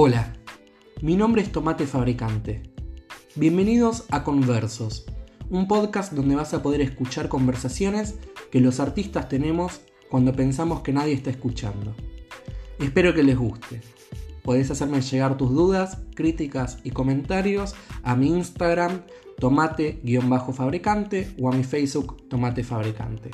Hola, mi nombre es Tomate Fabricante. Bienvenidos a Conversos, un podcast donde vas a poder escuchar conversaciones que los artistas tenemos cuando pensamos que nadie está escuchando. Espero que les guste. Podés hacerme llegar tus dudas, críticas y comentarios a mi Instagram tomate-fabricante o a mi Facebook tomate fabricante.